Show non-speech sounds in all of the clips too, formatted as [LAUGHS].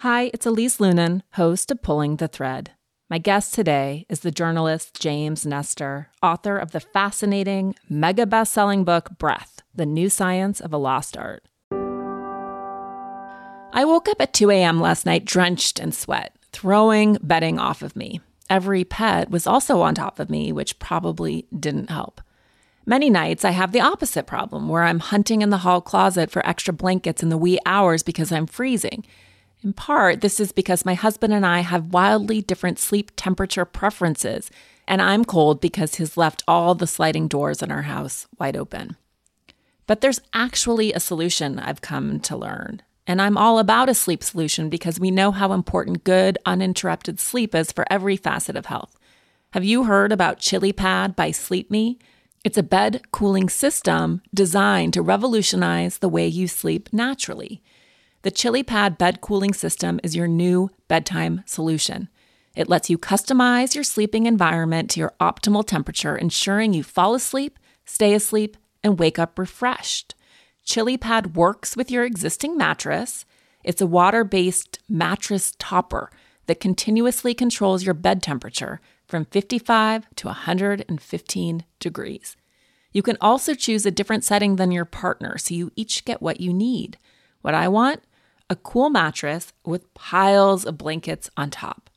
Hi, it's Elise Loehnen, host of Pulling the Thread. My guest today is the journalist James Nestor, author of the fascinating, mega best selling book Breath The New Science of a Lost Art. I woke up at 2 a.m. last night drenched in sweat, throwing bedding off of me. Every pet was also on top of me, which probably didn't help. Many nights I have the opposite problem where I'm hunting in the hall closet for extra blankets in the wee hours because I'm freezing in part, this is because my husband and I have wildly different sleep temperature preferences, and I'm cold because he's left all the sliding doors in our house wide open. But there's actually a solution I've come to learn. And I'm all about a sleep solution because we know how important good, uninterrupted sleep is for every facet of health. Have you heard about ChiliPad by Sleep Me? It's a bed cooling system designed to revolutionize the way you sleep naturally. The ChiliPad bed cooling system is your new bedtime solution. It lets you customize your sleeping environment to your optimal temperature, ensuring you fall asleep, stay asleep, and wake up refreshed. ChiliPad works with your existing mattress. It's a water based mattress topper that continuously controls your bed temperature from 55 to 115 degrees. You can also choose a different setting than your partner, so you each get what you need. What I want? A cool mattress with piles of blankets on top.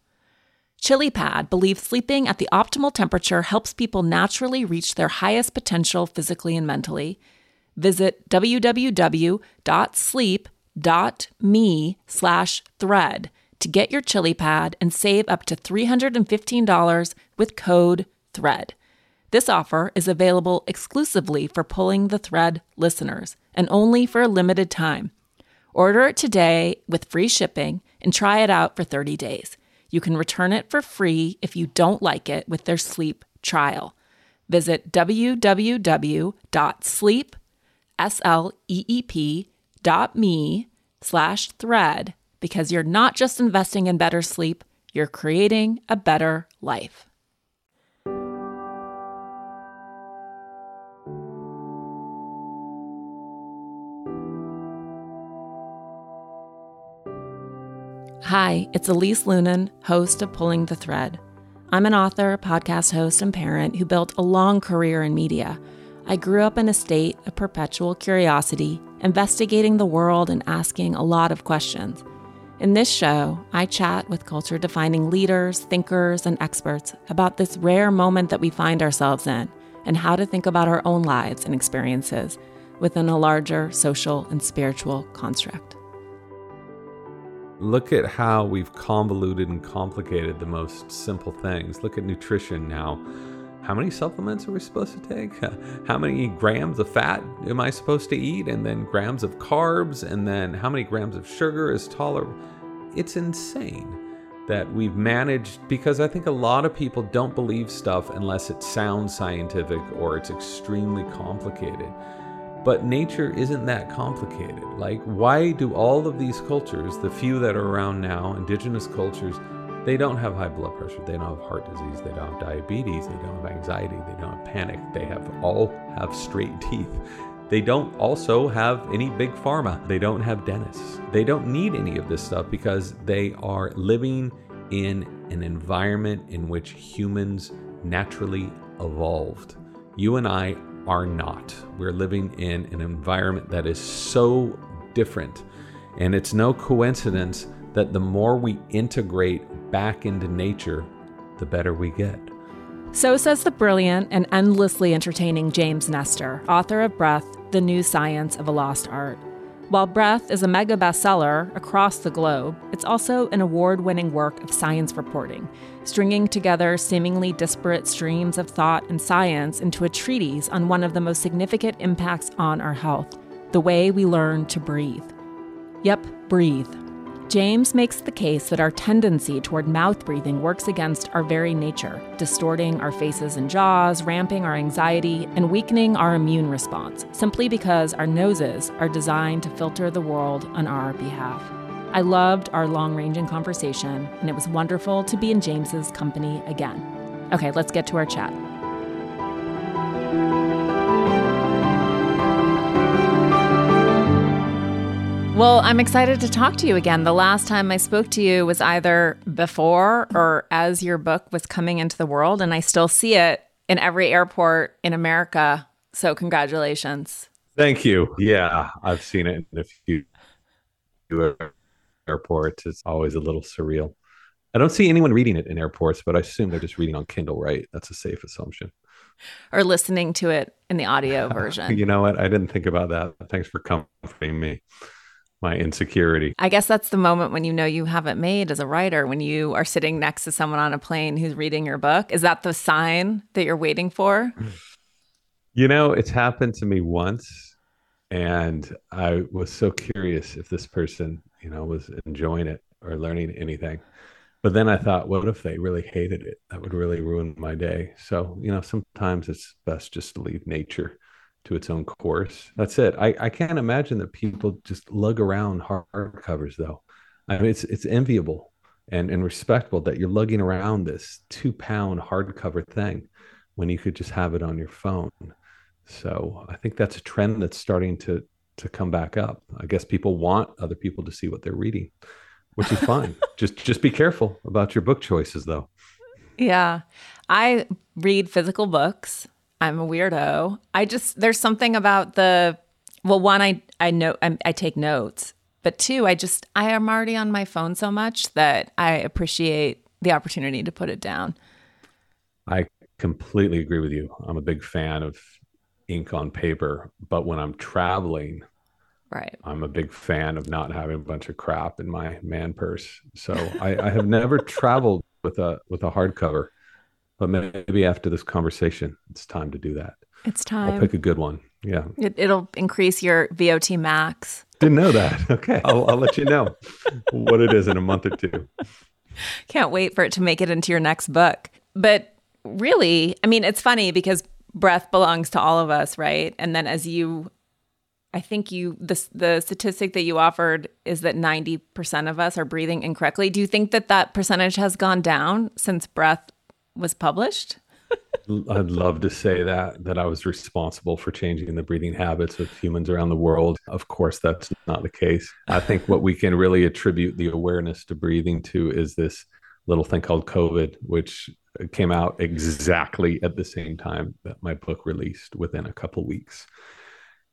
ChiliPad believes sleeping at the optimal temperature helps people naturally reach their highest potential physically and mentally. Visit www.sleep.me slash thread to get your ChiliPad and save up to $315 with code THREAD. This offer is available exclusively for Pulling the Thread listeners and only for a limited time. Order it today with free shipping and try it out for 30 days. You can return it for free if you don't like it with their sleep trial. Visit www.sleep.me slash thread because you're not just investing in better sleep, you're creating a better life. Hi, it's Elise Loehnen, host of Pulling the Thread. I'm an author, podcast host, and parent who built a long career in media. I grew up in a state of perpetual curiosity, investigating the world and asking a lot of questions. In this show, I chat with culture defining leaders, thinkers, and experts about this rare moment that we find ourselves in and how to think about our own lives and experiences within a larger social and spiritual construct. Look at how we've convoluted and complicated the most simple things. Look at nutrition now. How many supplements are we supposed to take? [LAUGHS] How many grams of fat am I supposed to eat? And then grams of carbs? And then how many grams of sugar is tolerable? It's insane that we've managed because I think a lot of people don't believe stuff unless it sounds scientific or it's extremely complicated. But nature isn't that complicated. Like, why do all of these cultures, the few that are around now, indigenous cultures, they don't have high blood pressure, they don't have heart disease, they don't have diabetes, they don't have anxiety, they don't have panic, they have all have straight teeth. They don't also have any big pharma. They don't have dentists. They don't need any of this stuff because they are living in an environment in which humans naturally evolved. You and I are not. We're living in an environment that is so different. And it's no coincidence that the more we integrate back into nature, the better we get. So says the brilliant and endlessly entertaining James Nestor, author of Breath The New Science of a Lost Art. While Breath is a mega bestseller across the globe, it's also an award winning work of science reporting, stringing together seemingly disparate streams of thought and science into a treatise on one of the most significant impacts on our health the way we learn to breathe. Yep, breathe. James makes the case that our tendency toward mouth breathing works against our very nature, distorting our faces and jaws, ramping our anxiety, and weakening our immune response, simply because our noses are designed to filter the world on our behalf. I loved our long ranging conversation, and it was wonderful to be in James's company again. Okay, let's get to our chat. Well, I'm excited to talk to you again. The last time I spoke to you was either before or as your book was coming into the world, and I still see it in every airport in America. So, congratulations. Thank you. Yeah, I've seen it in a few airports. It's always a little surreal. I don't see anyone reading it in airports, but I assume they're just reading on Kindle, right? That's a safe assumption. Or listening to it in the audio [LAUGHS] version. you know what? I didn't think about that. Thanks for comforting me. My insecurity. I guess that's the moment when you know you haven't made as a writer, when you are sitting next to someone on a plane who's reading your book. Is that the sign that you're waiting for? You know, it's happened to me once. And I was so curious if this person, you know, was enjoying it or learning anything. But then I thought, what if they really hated it? That would really ruin my day. So, you know, sometimes it's best just to leave nature to its own course. That's it. I, I can't imagine that people just lug around hardcovers though. I mean, it's it's enviable and, and respectable that you're lugging around this two pound hardcover thing when you could just have it on your phone. So I think that's a trend that's starting to to come back up. I guess people want other people to see what they're reading which is fine. [LAUGHS] just just be careful about your book choices though. Yeah. I read physical books. I'm a weirdo. I just there's something about the well one I I know I, I take notes, but two I just I am already on my phone so much that I appreciate the opportunity to put it down. I completely agree with you. I'm a big fan of ink on paper, but when I'm traveling, Right. I'm a big fan of not having a bunch of crap in my man purse. So I, I have never [LAUGHS] traveled with a with a hardcover, but maybe after this conversation, it's time to do that. It's time. I'll pick a good one. Yeah. It, will increase your VO2 max. Didn't know that. [LAUGHS] Okay. I'll, I'll let you know [LAUGHS] what it is in a month or two. Can't wait for it to make it into your next book. But really, I mean, it's funny because breath belongs to all of us, right? And then as you I think you the the statistic that you offered is that 90% of us are breathing incorrectly. Do you think that that percentage has gone down since breath was published? [LAUGHS] I'd love to say that that I was responsible for changing the breathing habits of humans around the world. Of course, that's not the case. I think what we can really attribute the awareness to breathing to is this little thing called COVID, which came out exactly at the same time that my book released within a couple weeks.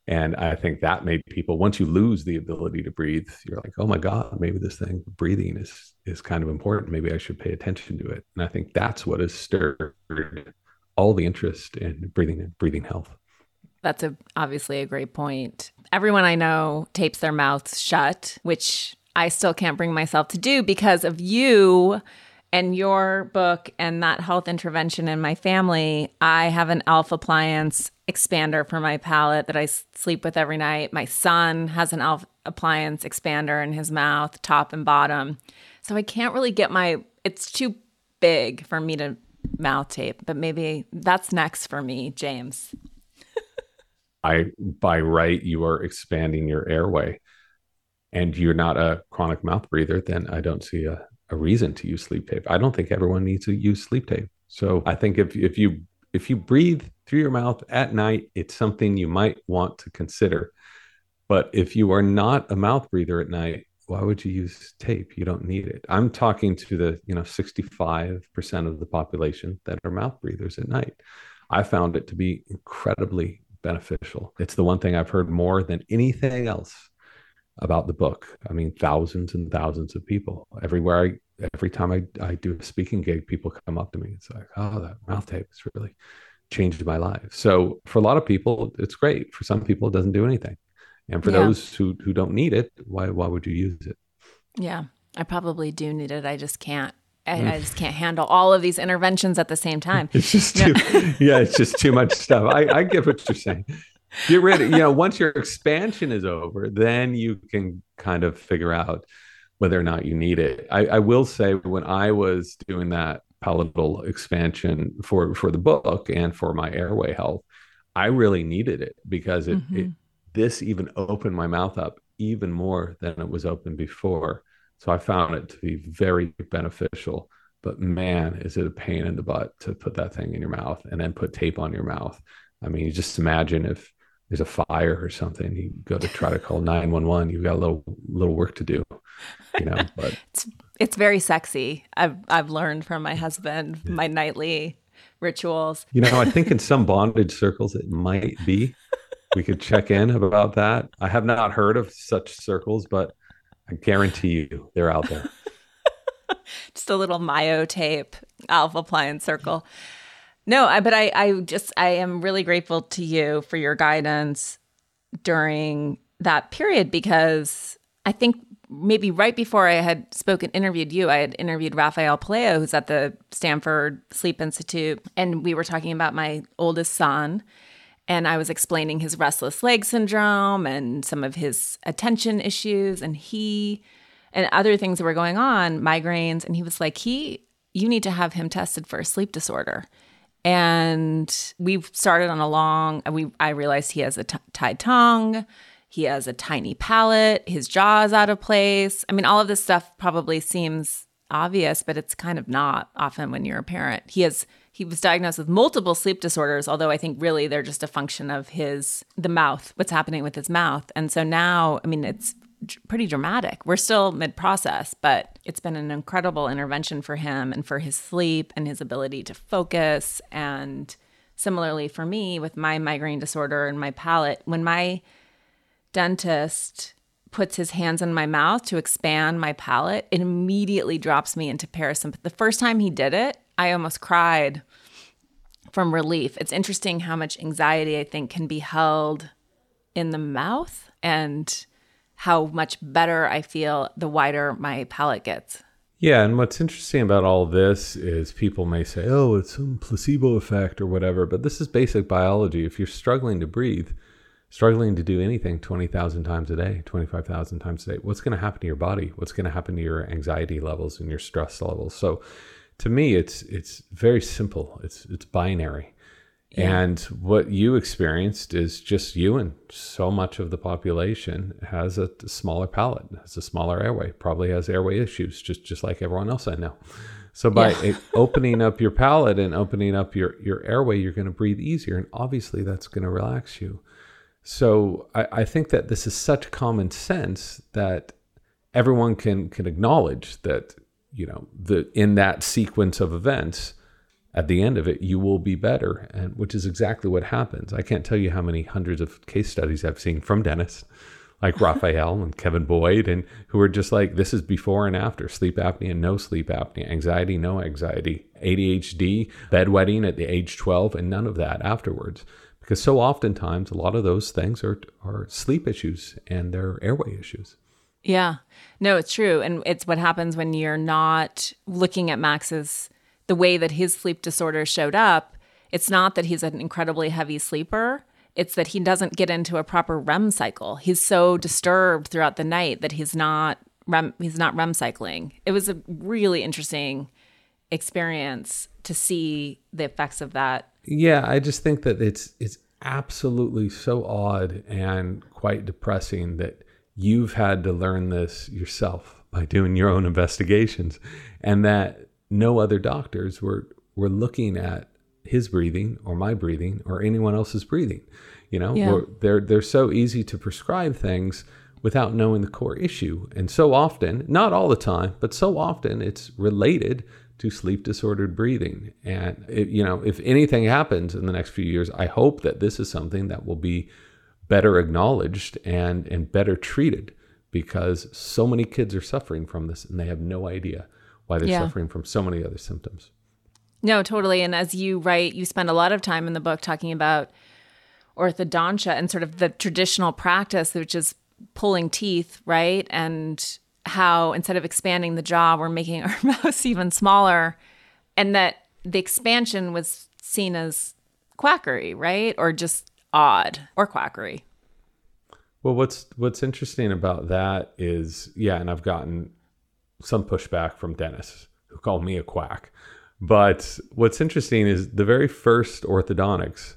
And I think that made people, once you lose the ability to breathe, you're like, oh my God, maybe this thing, breathing is is kind of important. Maybe I should pay attention to it. And I think that's what has stirred all the interest in breathing and breathing health. That's a, obviously a great point. Everyone I know tapes their mouths shut, which I still can't bring myself to do because of you and your book and that health intervention in my family. I have an ALF appliance expander for my palate that I sleep with every night. My son has an ALF appliance expander in his mouth, top and bottom. So I can't really get my, it's too big for me to mouth tape, but maybe that's next for me, James. [LAUGHS] I, by right, you are expanding your airway and you're not a chronic mouth breather, then I don't see a, a reason to use sleep tape. I don't think everyone needs to use sleep tape. So I think if if you if you breathe through your mouth at night, it's something you might want to consider. But if you are not a mouth breather at night, why would you use tape? You don't need it. I'm talking to the, you know, 65% of the population that are mouth breathers at night. I found it to be incredibly beneficial. It's the one thing I've heard more than anything else about the book. I mean, thousands and thousands of people everywhere. I, every time I, I do a speaking gig, people come up to me. It's like, oh, that mouth tape has really changed my life. So for a lot of people, it's great. For some people, it doesn't do anything. And for yeah. those who, who don't need it, why, why would you use it? Yeah, I probably do need it. I just can't. I, I mm. just can't handle all of these interventions at the same time. [LAUGHS] It's just too, yeah, it's just too much [LAUGHS] stuff. I, I get what you're saying get rid of you know once your expansion is over then you can kind of figure out whether or not you need it. I, I, will say when i was doing that palatal expansion for for the book and for my airway health i really needed it because it, mm-hmm. it this even opened my mouth up even more than it was open before. So i found it to be very beneficial. But man is it a pain in the butt to put that thing in your mouth and then put tape on your mouth. I mean you just imagine if there's a fire or something, you go to try to call 911, you've got a little little work to do, you know, [LAUGHS] but it's it's very sexy. I've I've learned from my husband yeah. my nightly rituals. You know, I [LAUGHS] think in some bondage circles it might be. We could check in about that. I have not heard of such circles, but I guarantee you they're out there. [LAUGHS] just a little myotape ALF appliance circle. No, I, but I, I just, I am really grateful to you for your guidance during that period because I think maybe right before I had spoken, interviewed you, I had interviewed Raphael Pelayo, who's at the Stanford Sleep Institute, and we were talking about my oldest son. And I was explaining his restless leg syndrome and some of his attention issues, and he and other things that were going on, migraines. And he was like, he, you need to have him tested for a sleep disorder. And we started on a long, we, I realized he has a t- tied tongue. He has a tiny palate. His jaw is out of place. I mean, all of this stuff probably seems obvious, but it's kind of not often when you're a parent. He has he was diagnosed with multiple sleep disorders, although I think really they're just a function of his the mouth, what's happening with his mouth. And so now, I mean, it's pretty dramatic. We're still mid process, but it's been an incredible intervention for him and for his sleep and his ability to focus. And similarly for me with my migraine disorder and my palate, when my dentist puts his hands in my mouth to expand my palate, it immediately drops me into parasympathetic. The first time he did it, I almost cried from relief. It's interesting how much anxiety I think can be held in the mouth and how much better I feel the wider my palate gets. Yeah, and what's interesting about all this is people may say, "Oh, it's some placebo effect or whatever," but this is basic biology. If you're struggling to breathe, struggling to do anything 20,000 times a day, 25,000 times a day, what's going to happen to your body? What's going to happen to your anxiety levels and your stress levels? So, to me, it's it's very simple. It's it's binary. And what you experienced is just you and so much of the population has a smaller palate, has a smaller airway, probably has airway issues, just just like everyone else I know. So by yeah. opening up your palate and opening up your your airway, you're going to breathe easier, and obviously that's going to relax you. So I, I think that this is such common sense that everyone can can acknowledge that you know the in that sequence of events at the end of it, you will be better, and which is exactly what happens. I can't tell you how many hundreds of case studies I've seen from dentists like [LAUGHS] Raphael and Kevin Boyd, and who are just like, this is before and after sleep apnea, no sleep apnea, anxiety, no anxiety, ADHD, bedwetting at the age 12, and none of that afterwards. Because so oftentimes, a lot of those things are, are sleep issues and they're airway issues. Yeah, no, it's true. And it's what happens when you're not looking at Max's the way that his sleep disorder showed up, it's not that he's an incredibly heavy sleeper. It's that he doesn't get into a proper REM cycle. He's so disturbed throughout the night that he's not REM, he's not REM cycling. It was a really interesting experience to see the effects of that. Yeah, I just think that it's it's absolutely so odd and quite depressing that you've had to learn this yourself by doing your own investigations and that no other doctors were were looking at his breathing or my breathing or anyone else's breathing. You know, yeah. they're they're so easy to prescribe things without knowing the core issue. And so often, not all the time, but so often it's related to sleep disordered breathing. And it, you know, if anything happens in the next few years, I hope that this is something that will be better acknowledged and and better treated because so many kids are suffering from this and they have no idea why they're yeah. suffering from so many other symptoms. No, totally. And as you write, you spend a lot of time in the book talking about orthodontia and sort of the traditional practice, which is pulling teeth, right? And how instead of expanding the jaw, we're making [LAUGHS] our mouths even smaller. And that the expansion was seen as quackery, right? Or just odd or quackery. Well, what's what's interesting about that is, yeah, and I've gotten some pushback from dentists who call me a quack. But what's interesting is the very first orthodontics,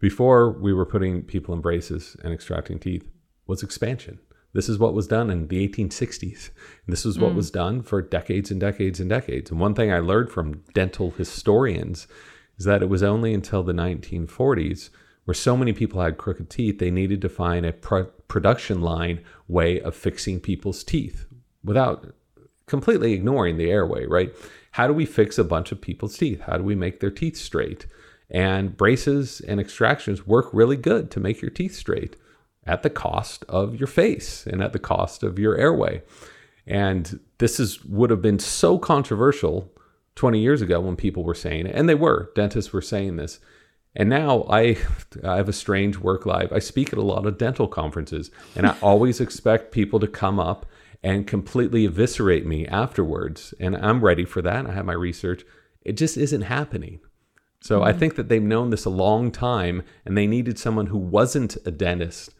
before we were putting people in braces and extracting teeth, was expansion. This is what was done in the 1860s. And this is what mm. was done for decades and decades and decades. And one thing I learned from dental historians is that it was only until the 1940s where so many people had crooked teeth, they needed to find a pro- production line way of fixing people's teeth without completely ignoring the airway, right? How do we fix a bunch of people's teeth? How do we make their teeth straight? And braces and extractions work really good to make your teeth straight at the cost of your face and at the cost of your airway. And this is would have been so controversial 20 years ago when people were saying it, and they were. Dentists were saying this. And now I, I have a strange work life. I speak at a lot of dental conferences, and I always expect people to come up and completely eviscerate me afterwards. And I'm ready for that. I have my research. It just isn't happening. So mm-hmm. I think that they've known this a long time, and they needed someone who wasn't a dentist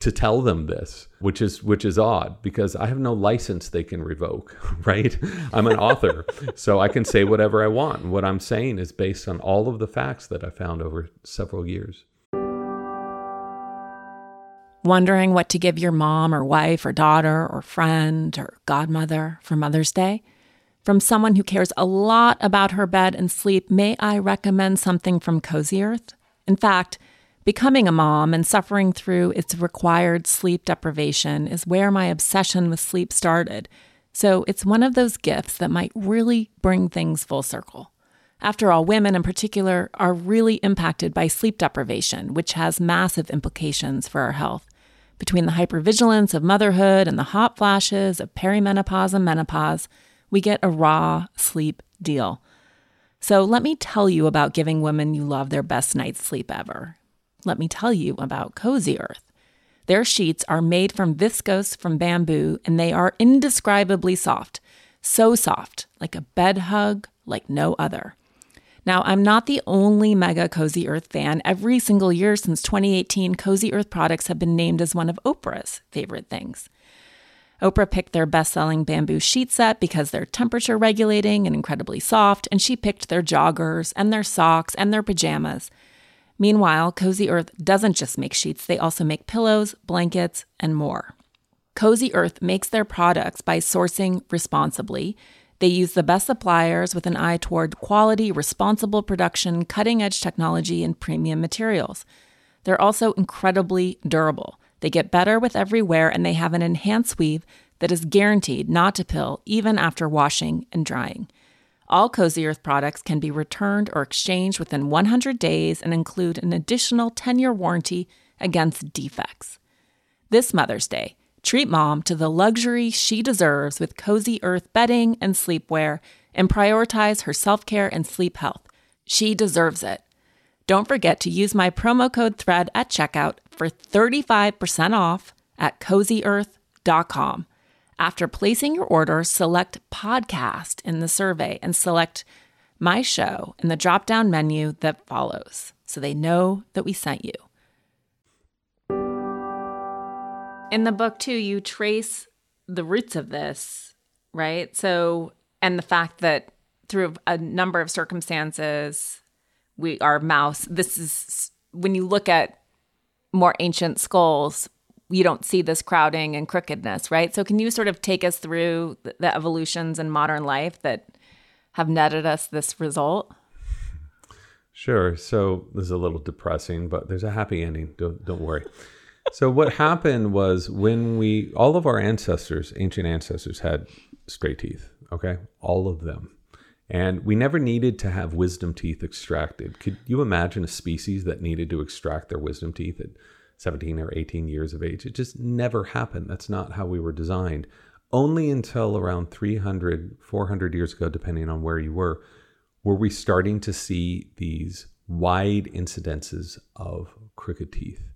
to tell them this, which is which is odd because I have no license they can revoke, [LAUGHS] right? I'm an author, [LAUGHS] so I can say whatever I want. And what I'm saying is based on all of the facts that I found over several years. Wondering what to give your mom or wife or daughter or friend or godmother for Mother's Day? From someone who cares a lot about her bed and sleep, may I recommend something from Cozy Earth? In fact, Becoming a mom and suffering through its required sleep deprivation is where my obsession with sleep started. So it's one of those gifts that might really bring things full circle. After all, women in particular are really impacted by sleep deprivation, which has massive implications for our health. Between the hypervigilance of motherhood and the hot flashes of perimenopause and menopause, we get a raw sleep deal. So let me tell you about giving women you love their best night's sleep ever let me tell you about Cozy Earth. Their sheets are made from viscose from bamboo and they are indescribably soft. So soft, like a bed hug, like no other. Now, I'm not the only mega Cozy Earth fan. Every single year since 2018, Cozy Earth products have been named as one of Oprah's favorite things. Oprah picked their best selling bamboo sheet set because they're temperature regulating and incredibly soft, and she picked their joggers and their socks and their pajamas. Meanwhile, Cozy Earth doesn't just make sheets, they also make pillows, blankets, and more. Cozy Earth makes their products by sourcing responsibly. They use the best suppliers with an eye toward quality, responsible production, cutting edge technology, and premium materials. They're also incredibly durable. They get better with every wear, and they have an enhanced weave that is guaranteed not to pill even after washing and drying. All Cozy Earth products can be returned or exchanged within 100 days and include an additional 10 year warranty against defects. This Mother's Day, treat mom to the luxury she deserves with Cozy Earth bedding and sleepwear and prioritize her self care and sleep health. She deserves it. Don't forget to use my promo code THREAD at checkout for 35% off at cozyearth.com. After placing your order, select podcast in the survey and select my show in the drop down menu that follows so they know that we sent you. In the book, too, you trace the roots of this, right? So, and the fact that through a number of circumstances, we our mouse, this is when you look at more ancient skulls, you don't see this crowding and crookedness, right? So, can you sort of take us through the evolutions in modern life that have netted us this result? Sure. So this is a little depressing, but there's a happy ending. Don't don't worry. So what happened was when we all of our ancestors, ancient ancestors, had straight teeth. Okay, all of them. And we never needed to have wisdom teeth extracted. Could you imagine a species that needed to extract their wisdom teeth at 17 or 18 years of age. It just never happened. That's not how we were designed. Only until around 300, 400 years ago, depending on where you were, were we starting to see these wide incidences of crooked teeth.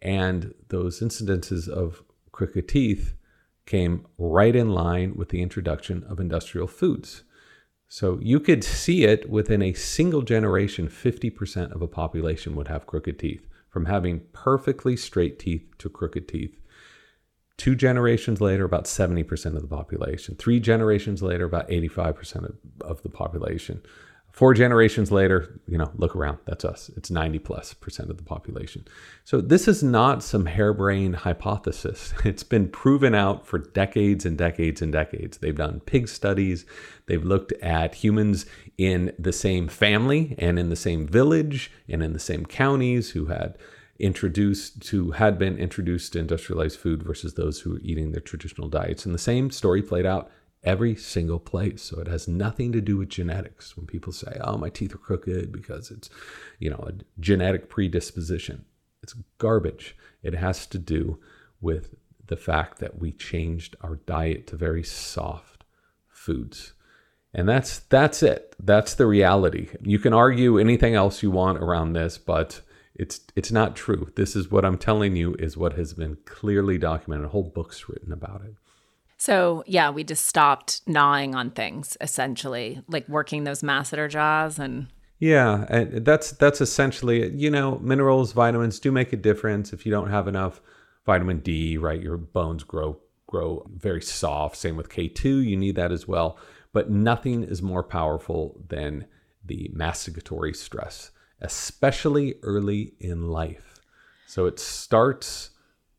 And those incidences of crooked teeth came right in line with the introduction of industrial foods. So you could see it within a single generation, 50% of a population would have crooked teeth from having perfectly straight teeth to crooked teeth. Two generations later, about 70% of the population. Three generations later, about 85% of, of the population. Four generations later, you know, look around. That's us. It's 90 plus percent of the population. So this is not some harebrained hypothesis. [LAUGHS] It's been proven out for decades and decades and decades. They've done pig studies. They've looked at humans in the same family and in the same village and in the same counties who had introduced to had been introduced to industrialized food versus those who were eating their traditional diets. And the same story played out every single place. So it has nothing to do with genetics. When people say, "Oh, my teeth are crooked because it's, you know, a genetic predisposition," it's garbage. It has to do with the fact that we changed our diet to very soft foods. And that's that's it. That's the reality. You can argue anything else you want around this, but it's it's not true. This is what I'm telling you is what has been clearly documented. A whole book's written about it. So, yeah, we just stopped gnawing on things essentially, like working those masseter jaws and yeah, that's that's essentially you know minerals, vitamins do make a difference. If you don't have enough vitamin D, right, your bones grow grow very soft. Same with K two, you need that as well. But nothing is more powerful than the masticatory stress, especially early in life. So it starts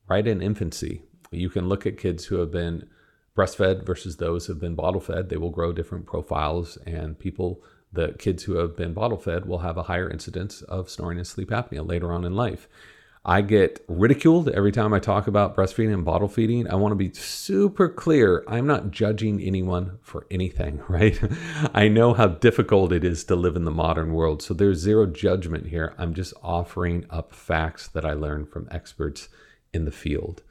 right in infancy. You can look at kids who have been breastfed versus those who have been bottle fed, they will grow different profiles. And people, the kids who have been bottle fed, will have a higher incidence of snoring and sleep apnea later on in life. I get ridiculed every time I talk about breastfeeding and bottle feeding. I want to be super clear. I'm not judging anyone for anything, [LAUGHS] right? I know how difficult it is to live in the modern world. So there's zero judgment here. I'm just offering up facts that I learned from experts in the field.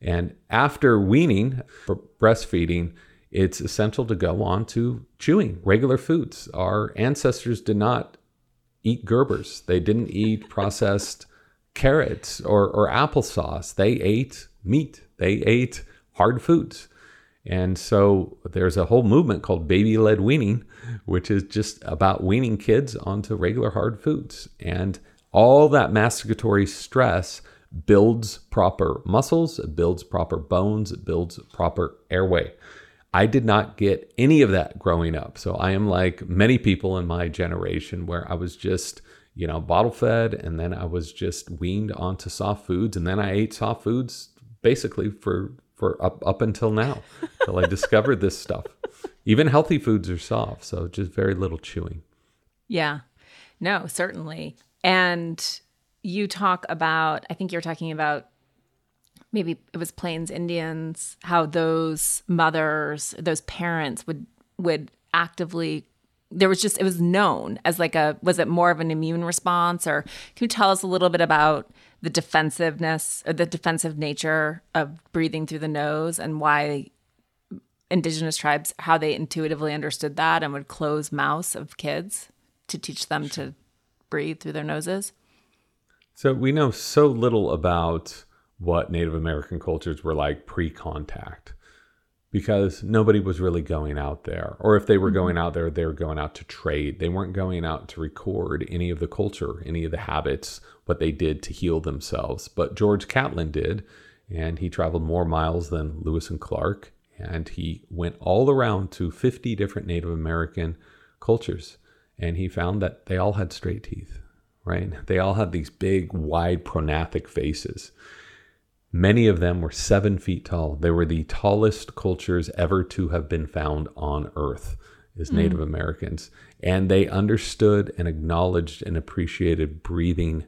And after weaning for breastfeeding, it's essential to go on to chewing regular foods. Our ancestors did not eat Gerbers, they didn't eat [LAUGHS] processed carrots or, or applesauce. They ate meat, they ate hard foods. And so there's a whole movement called baby led weaning, which is just about weaning kids onto regular hard foods. And all that masticatory stress builds proper muscles, it builds proper bones, it builds proper airway. I did not get any of that growing up. So I am like many people in my generation where I was just, you know, bottle fed and then I was just weaned onto soft foods and then I ate soft foods basically for for up up until now until I discovered this stuff. Even healthy foods are soft, so just very little chewing. Yeah. No, certainly. And you talk about, I think you're talking about maybe it was Plains Indians, how those mothers, those parents would would actively there was just it was known as like a was it more of an immune response or can you tell us a little bit about the defensiveness or the defensive nature of breathing through the nose and why indigenous tribes how they intuitively understood that and would close mouths of kids to teach them to breathe through their noses so we know so little about what Native American cultures were like pre contact because nobody was really going out there. Or if they were going mm-hmm. out there, they were going out to trade. They weren't going out to record any of the culture, any of the habits, what they did to heal themselves. But George Catlin did, and he traveled more miles than Lewis and Clark. And he went all around to 50 different Native American cultures. And he found that they all had straight teeth right? They all had these big, wide, prognathic faces. Many of them were seven feet tall. They were the tallest cultures ever to have been found on Earth as Native mm. Americans. And they understood and acknowledged and appreciated breathing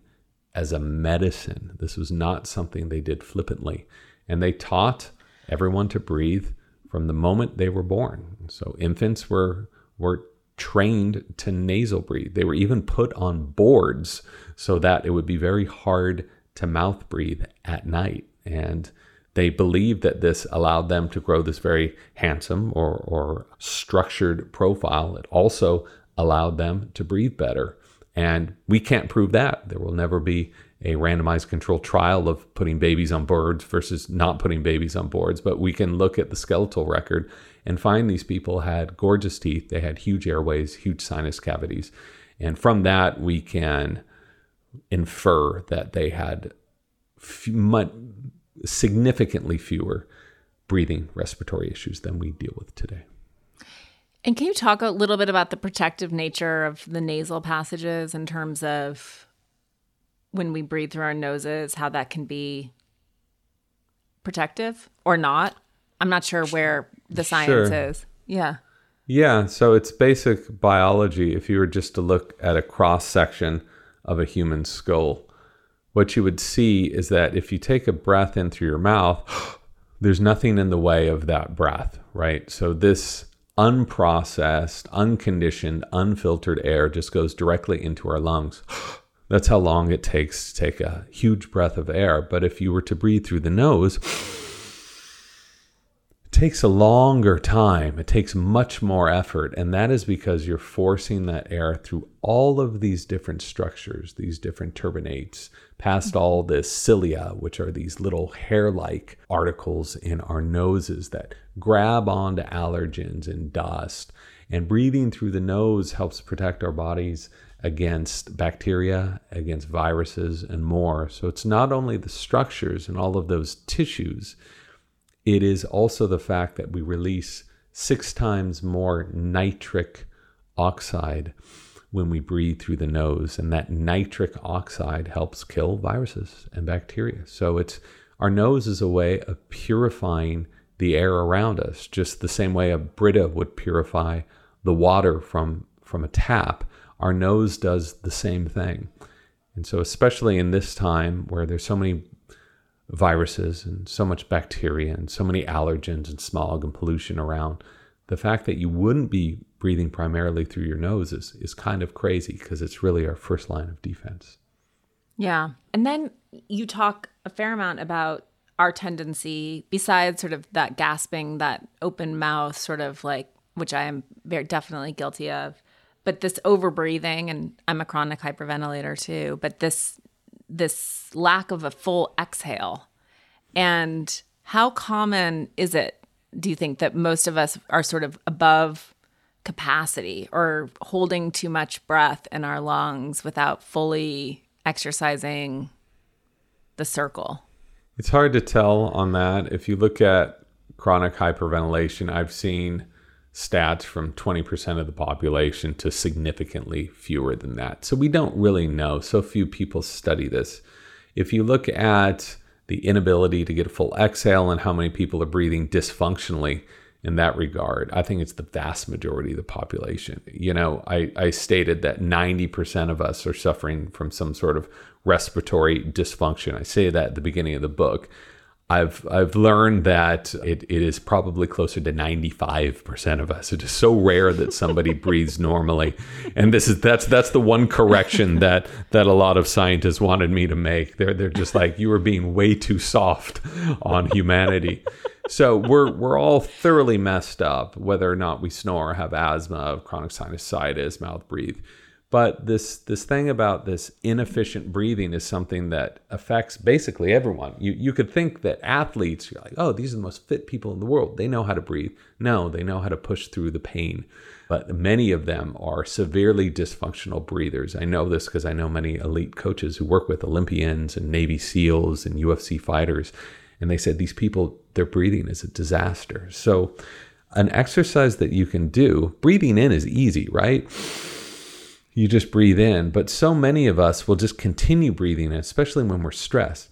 as a medicine. This was not something they did flippantly. And they taught everyone to breathe from the moment they were born. So infants were were trained to nasal breathe. They were even put on boards so that it would be very hard to mouth breathe at night. And they believed that this allowed them to grow this very handsome or, or structured profile. It also allowed them to breathe better. And we can't prove that. There will never be a randomized controlled trial of putting babies on boards versus not putting babies on boards, but we can look at the skeletal record and find these people had gorgeous teeth, they had huge airways, huge sinus cavities. And from that, we can infer that they had much, significantly fewer breathing respiratory issues than we deal with today. And can you talk a little bit about the protective nature of the nasal passages in terms of when we breathe through our noses, how that can be protective or not? I'm not sure where the science Sure. is. Yeah. Yeah, so it's basic biology. If you were just to look at a cross section of a human skull, what you would see is that if you take a breath in through your mouth, [GASPS] there's nothing in the way of that breath, right? So this unprocessed, unconditioned, unfiltered air just goes directly into our lungs. [GASPS] That's how long it takes to take a huge breath of air. But if you were to breathe through the nose, takes a longer time. It takes much more effort. And that is because you're forcing that air through all of these different structures, these different turbinates, past all the cilia, which are these little hair like articles in our noses that grab onto allergens and dust. And breathing through the nose helps protect our bodies against bacteria, against viruses, and more. So it's not only the structures and all of those tissues it is also the fact that we release six times more nitric oxide when we breathe through the nose and that nitric oxide helps kill viruses and bacteria. So it's our nose is a way of purifying the air around us just the same way a brita would purify the water from from a tap. Our nose does the same thing. And so especially in this time where there's so many viruses and so much bacteria and so many allergens and smog and pollution around, the fact that you wouldn't be breathing primarily through your nose is, is kind of crazy because it's really our first line of defense. Yeah. And then you talk a fair amount about our tendency, besides sort of that gasping, that open mouth, sort of like, which I am very definitely guilty of, but this overbreathing, and I'm a chronic hyperventilator too, but this this lack of a full exhale. And how common is it, do you think, that most of us are sort of above capacity or holding too much breath in our lungs without fully exercising the circle? It's hard to tell on that. If you look at chronic hyperventilation, I've seen stats from 20% of the population to significantly fewer than that. So we don't really know. So few people study this. If you look at the inability to get a full exhale and how many people are breathing dysfunctionally in that regard, I think it's the vast majority of the population. You know, I, I stated that 90% of us are suffering from some sort of respiratory dysfunction. I say that at the beginning of the book. I've I've learned that it, it is probably closer to 95% of us. It is so rare that somebody [LAUGHS] breathes normally. And this is that's that's the one correction [LAUGHS] that that a lot of scientists wanted me to make. They're they're just like you are being way too soft on humanity. So we're we're all thoroughly messed up, whether or not we snore, have asthma, chronic sinusitis, mouth breathe. But this this thing about this inefficient breathing is something that affects basically everyone. You you could think that athletes, you're like, oh, these are the most fit people in the world. They know how to breathe. No, they know how to push through the pain. But many of them are severely dysfunctional breathers. I know this because I know many elite coaches who work with Olympians and Navy SEALs and UFC fighters. And they said these people, their breathing is a disaster. So an exercise that you can do, breathing in is easy, right? You just breathe in. But so many of us will just continue breathing especially when we're stressed.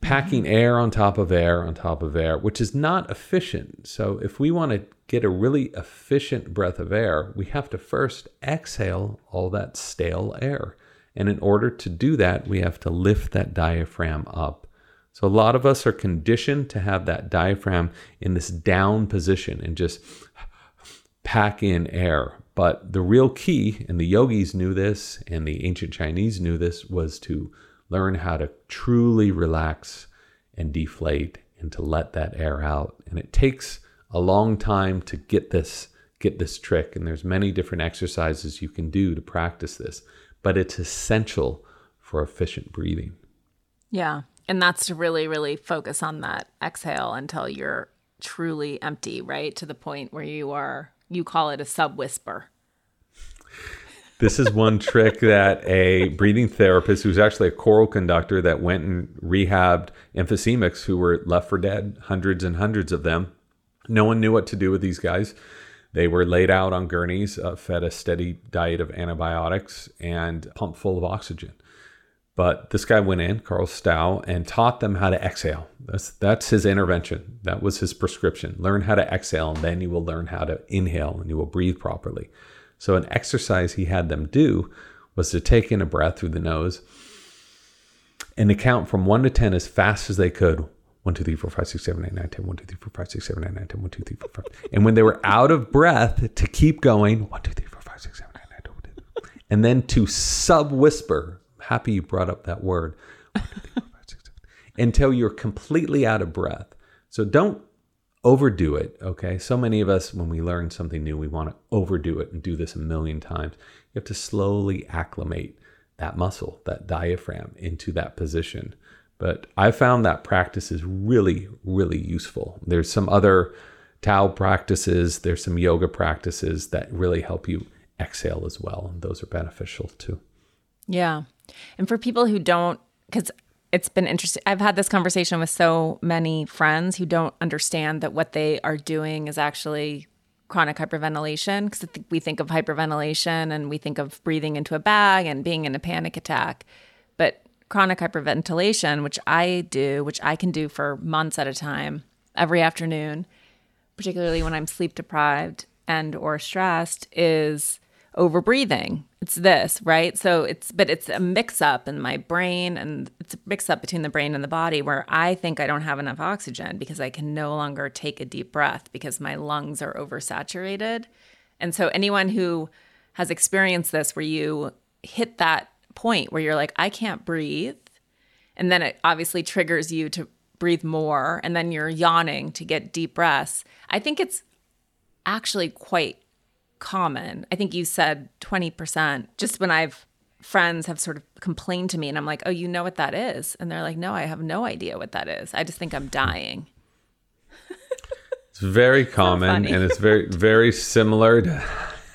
Packing mm-hmm. air on top of air on top of air, which is not efficient. So, if we want to get a really efficient breath of air, we have to first exhale all that stale air. And in order to do that, we have to lift that diaphragm up. So, a lot of us are conditioned to have that diaphragm in this down position and just pack in air. But the real key, and the yogis knew this, and the ancient Chinese knew this, was to learn how to truly relax and deflate and to let that air out. And it takes a long time to get this get this trick and there's many different exercises you can do to practice this, but it's essential for efficient breathing. Yeah. And that's to really, really focus on that exhale until you're truly empty, right? To the point where you are, you call it a sub whisper. This is one trick that a breathing therapist, who's actually a choral conductor, that went and rehabbed emphysemics who were left for dead, hundreds and hundreds of them. No one knew what to do with these guys. They were laid out on gurneys, uh, fed a steady diet of antibiotics, and pumped full of oxygen. But this guy went in, Carl Stough, and taught them how to exhale. That's that's his intervention. That was his prescription. Learn how to exhale, and then you will learn how to inhale, and you will breathe properly. So an exercise he had them do was to take in a breath through the nose and to count from one to ten as fast as they could. One, two, three, four, five, six, seven, eight, nine, ten. One, two, three, four, five, six, seven, eight, nine, ten. One, two, three, four, five. And when they were out of breath, to keep going. One, two, three, four, five, six, seven, eight, nine, ten. One, two, three. And then to sub whisper. Happy you brought up that word. [LAUGHS] Until you're completely out of breath. So don't overdo it. Okay. So many of us, when we learn something new, we want to overdo it and do this a million times. You have to slowly acclimate that muscle, that diaphragm into that position. But I found that practice is really, really useful. There's some other Tao practices, there's some yoga practices that really help you exhale as well. And those are beneficial too. Yeah. And for people who don't, because it's been interesting. I've had this conversation with so many friends who don't understand that what they are doing is actually chronic hyperventilation because we think of hyperventilation and we think of breathing into a bag and being in a panic attack. But chronic hyperventilation, which I do, which I can do for months at a time, every afternoon, particularly when I'm sleep deprived and or stressed, is over breathing. It's this, right? So it's, but it's a mix up in my brain and it's a mix up between the brain and the body where I think I don't have enough oxygen because I can no longer take a deep breath because my lungs are oversaturated. And so anyone who has experienced this where you hit that point where you're like, I can't breathe. And then it obviously triggers you to breathe more. And then you're yawning to get deep breaths. I think it's actually quite common. I think you said 20%. Just when I've friends have sort of complained to me and I'm like, "Oh, you know what that is?" And they're like, "No, I have no idea what that is. I just think I'm dying." it's very [LAUGHS] common and it's very very similar to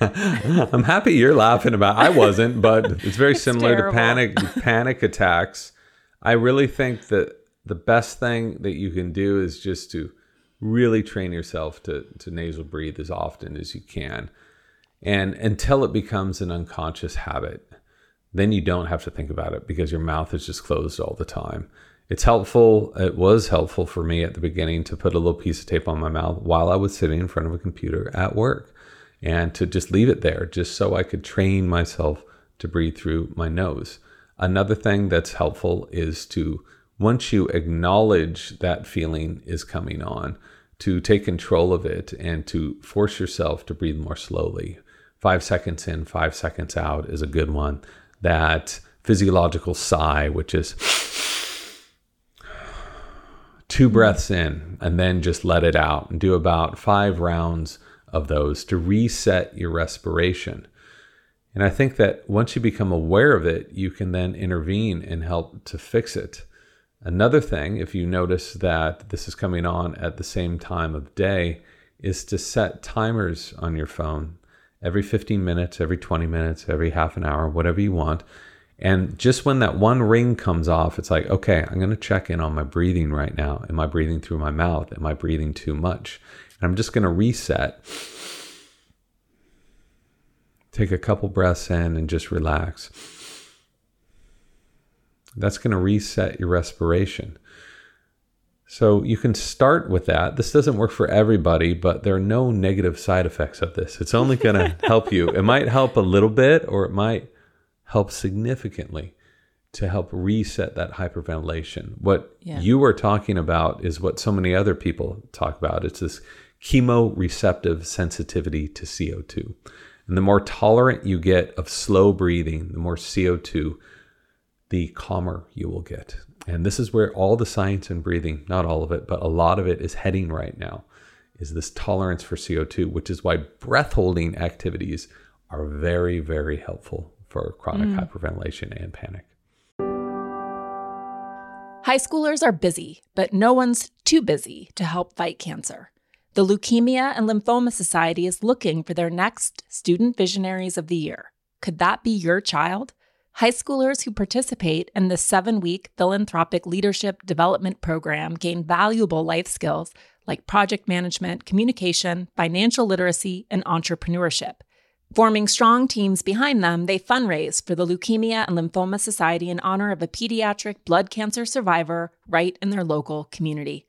[LAUGHS] I'm happy you're laughing about. I wasn't, but it's very it's similar terrible. to panic [LAUGHS] panic attacks. I really think that the best thing that you can do is just to really train yourself to to nasal breathe as often as you can and until it becomes an unconscious habit, then you don't have to think about it because your mouth is just closed all the time. It's helpful. It was helpful for me at the beginning to put a little piece of tape on my mouth while I was sitting in front of a computer at work and to just leave it there just so I could train myself to breathe through my nose. Another thing that's helpful is to, once you acknowledge that feeling is coming on, to take control of it and to force yourself to breathe more slowly five seconds in, five seconds out is a good one. That physiological sigh, which is two breaths in and then just let it out and do about five rounds of those to reset your respiration. And I think that once you become aware of it, you can then intervene and help to fix it. Another thing, if you notice that this is coming on at the same time of day, is to set timers on your phone every 15 minutes, every 20 minutes, every half an hour, whatever you want. And just when that one ring comes off, it's like, okay, I'm going to check in on my breathing right now. Am I breathing through my mouth? Am I breathing too much? And I'm just going to reset. Take a couple breaths in and just relax. That's going to reset your respiration. So you can start with that. This doesn't work for everybody, but there are no negative side effects of this. It's only going [LAUGHS] to help you. It might help a little bit or it might help significantly to help reset that hyperventilation. What yeah. you are talking about is what so many other people talk about. It's this chemoreceptive sensitivity to CO2. And the more tolerant you get of slow breathing, the more CO2, the calmer you will get. And this is where all the science in breathing, not all of it, but a lot of it is heading right now, is this tolerance for CO2, which is why breath holding activities are very, very helpful for chronic mm. hyperventilation and panic. High schoolers are busy, but no one's too busy to help fight cancer. The Leukemia and Lymphoma Society is looking for their next Student Visionaries of the Year. Could that be your child? High schoolers who participate in the seven week philanthropic leadership development program gain valuable life skills like project management, communication, financial literacy, and entrepreneurship. Forming strong teams behind them, they fundraise for the Leukemia and Lymphoma Society in honor of a pediatric blood cancer survivor right in their local community.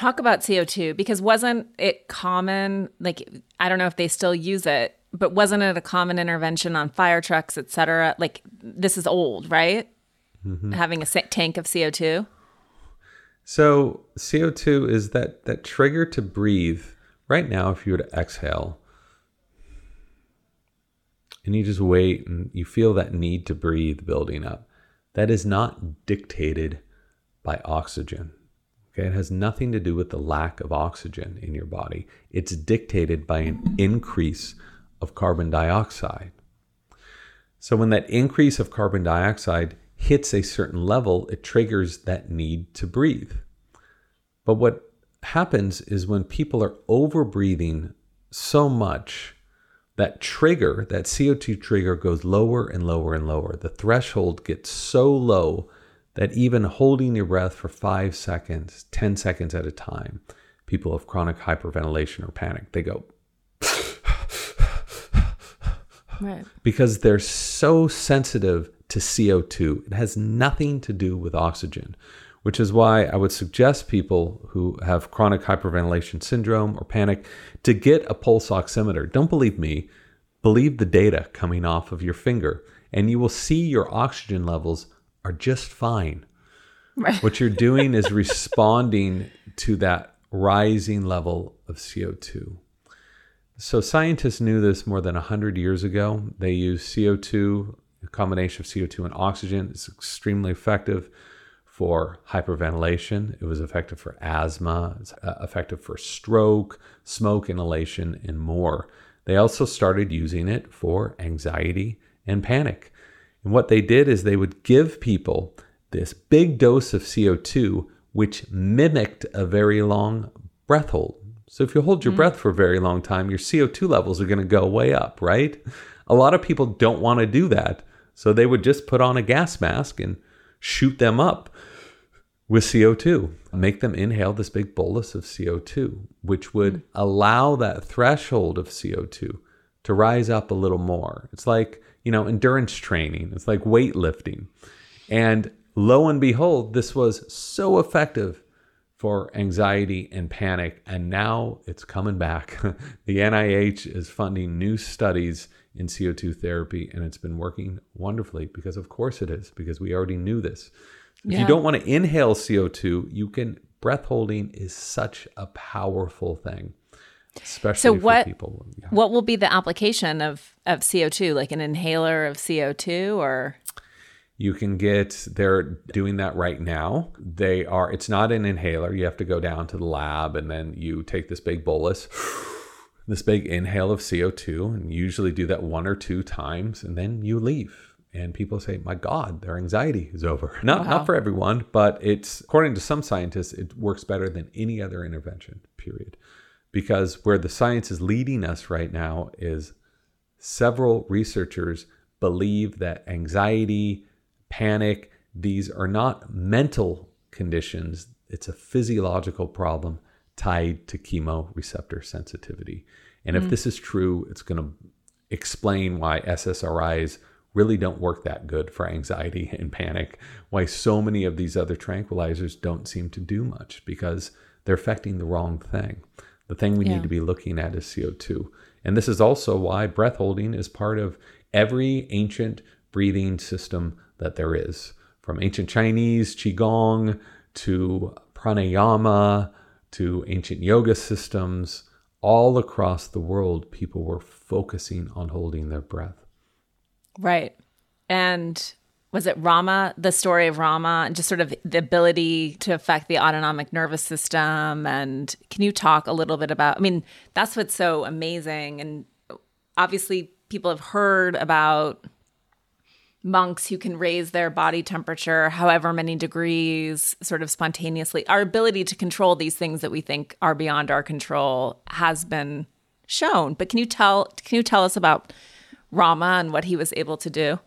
talk about CO2 because wasn't it common like I don't know if they still use it, but wasn't it a common intervention on fire trucks, et cetera? Like this is old, right? Mm-hmm. Having a tank of CO2. So CO2 is that that trigger to breathe. Right now, if you were to exhale and you just wait and you feel that need to breathe building up, that is not dictated by oxygen. Okay, it has nothing to do with the lack of oxygen in your body. It's dictated by an increase of carbon dioxide. So when that increase of carbon dioxide hits a certain level, it triggers that need to breathe. But what happens is when people are overbreathing so much, that trigger, that CO2 trigger goes lower and lower and lower. The threshold gets so low that even holding your breath for five seconds, 10 seconds at a time, people of chronic hyperventilation or panic, they go, [LAUGHS] right. because they're so sensitive to CO2. It has nothing to do with oxygen, which is why I would suggest people who have chronic hyperventilation syndrome or panic to get a pulse oximeter. Don't believe me, believe the data coming off of your finger, and you will see your oxygen levels are just fine. Right. What you're [LAUGHS] doing is responding to that rising level of CO2. So scientists knew this more than 100 years ago. They used CO2, a combination of CO2 and oxygen. It's extremely effective for hyperventilation. It was effective for asthma. It's uh, effective for stroke, smoke inhalation, and more. They also started using it for anxiety and panic. And what they did is they would give people this big dose of CO2, which mimicked a very long breath hold. So if you hold your mm-hmm. breath for a very long time, your CO2 levels are going to go way up, right? A lot of people don't want to do that. So they would just put on a gas mask and shoot them up with CO2, make them inhale this big bolus of CO2, which would mm-hmm. allow that threshold of CO2 to rise up a little more. It's like you know, endurance training. It's like weightlifting. And lo and behold, this was so effective for anxiety and panic. And now it's coming back. [LAUGHS] the NIH is funding new studies in CO2 therapy, and it's been working wonderfully because, of course, it is, because we already knew this. If yeah. you don't want to inhale CO2, you can, breath holding is such a powerful thing especially so what, people. Yeah. What will be the application of, of CO2, like an inhaler of CO2 or? You can get, they're doing that right now. They are, it's not an inhaler. You have to go down to the lab and then you take this big bolus, [SIGHS] this big inhale of CO2, and usually do that one or two times and then you leave and people say my god their anxiety is over [LAUGHS] not wow. not for everyone but it's according to some scientists it works better than any other intervention period because where the science is leading us right now is several researchers believe that anxiety, panic, these are not mental conditions, it's a physiological problem tied to chemoreceptor sensitivity. And if mm. this is true, it's going to explain why SSRIs really don't work that good for anxiety [LAUGHS] and panic, why so many of these other tranquilizers don't seem to do much because they're affecting the wrong thing. The thing we yeah. need to be looking at is CO2. And this is also why breath holding is part of every ancient breathing system that there is, from ancient Chinese Qigong to pranayama to ancient yoga systems. All across the world, people were focusing on holding their breath. Right. And was it Rama, the story of Rama, and just sort of the ability to affect the autonomic nervous system. And can you talk a little bit about? I mean, that's what's so amazing. And obviously, people have heard about monks who can raise their body temperature however many degrees sort of spontaneously our ability to control these things that we think are beyond our control has been shown but can you tell can you tell us about rama and what he was able to do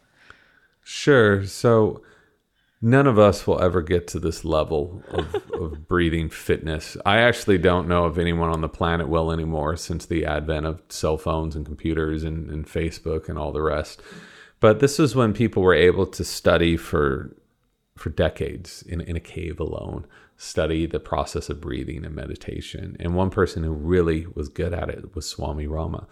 Sure. So none of us will ever get to this level of, [LAUGHS] of breathing fitness. I actually don't know if anyone on the planet will anymore since the advent of cell phones and computers and, and Facebook and all the rest. But this is when people were able to study for for decades in, in a cave alone, study the process of breathing and meditation. And one person who really was good at it was Swami Rama.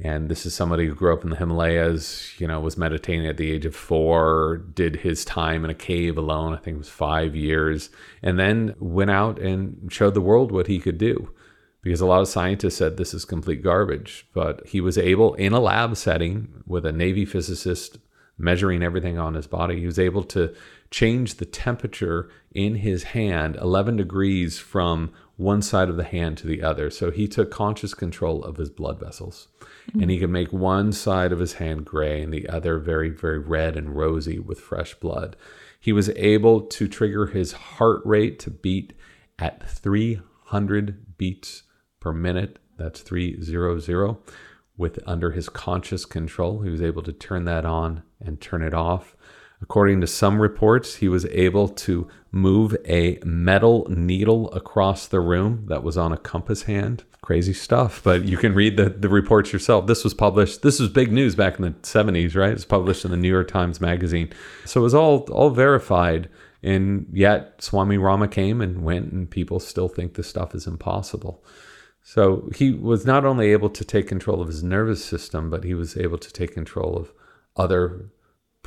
And this is somebody who grew up in the Himalayas, you know, was meditating at the age of four, did his time in a cave alone, I think it was five years, and then went out and showed the world what he could do. Because a lot of scientists said this is complete garbage. But he was able, in a lab setting with a Navy physicist measuring everything on his body, he was able to change the temperature in his hand 11 degrees from one side of the hand to the other. So he took conscious control of his blood vessels. Mm-hmm. And he could make one side of his hand gray and the other very, very red and rosy with fresh blood. He was able to trigger his heart rate to beat at 300 beats per minute. That's 300 with under his conscious control. He was able to turn that on and turn it off. According to some reports, he was able to move a metal needle across the room that was on a compass hand. Crazy stuff, but you can read the, the reports yourself. This was published, this was big news back in the 70s, right? It's published in the New York Times Magazine. So it was all, all verified. And yet, Swami Rama came and went, and people still think this stuff is impossible. So he was not only able to take control of his nervous system, but he was able to take control of other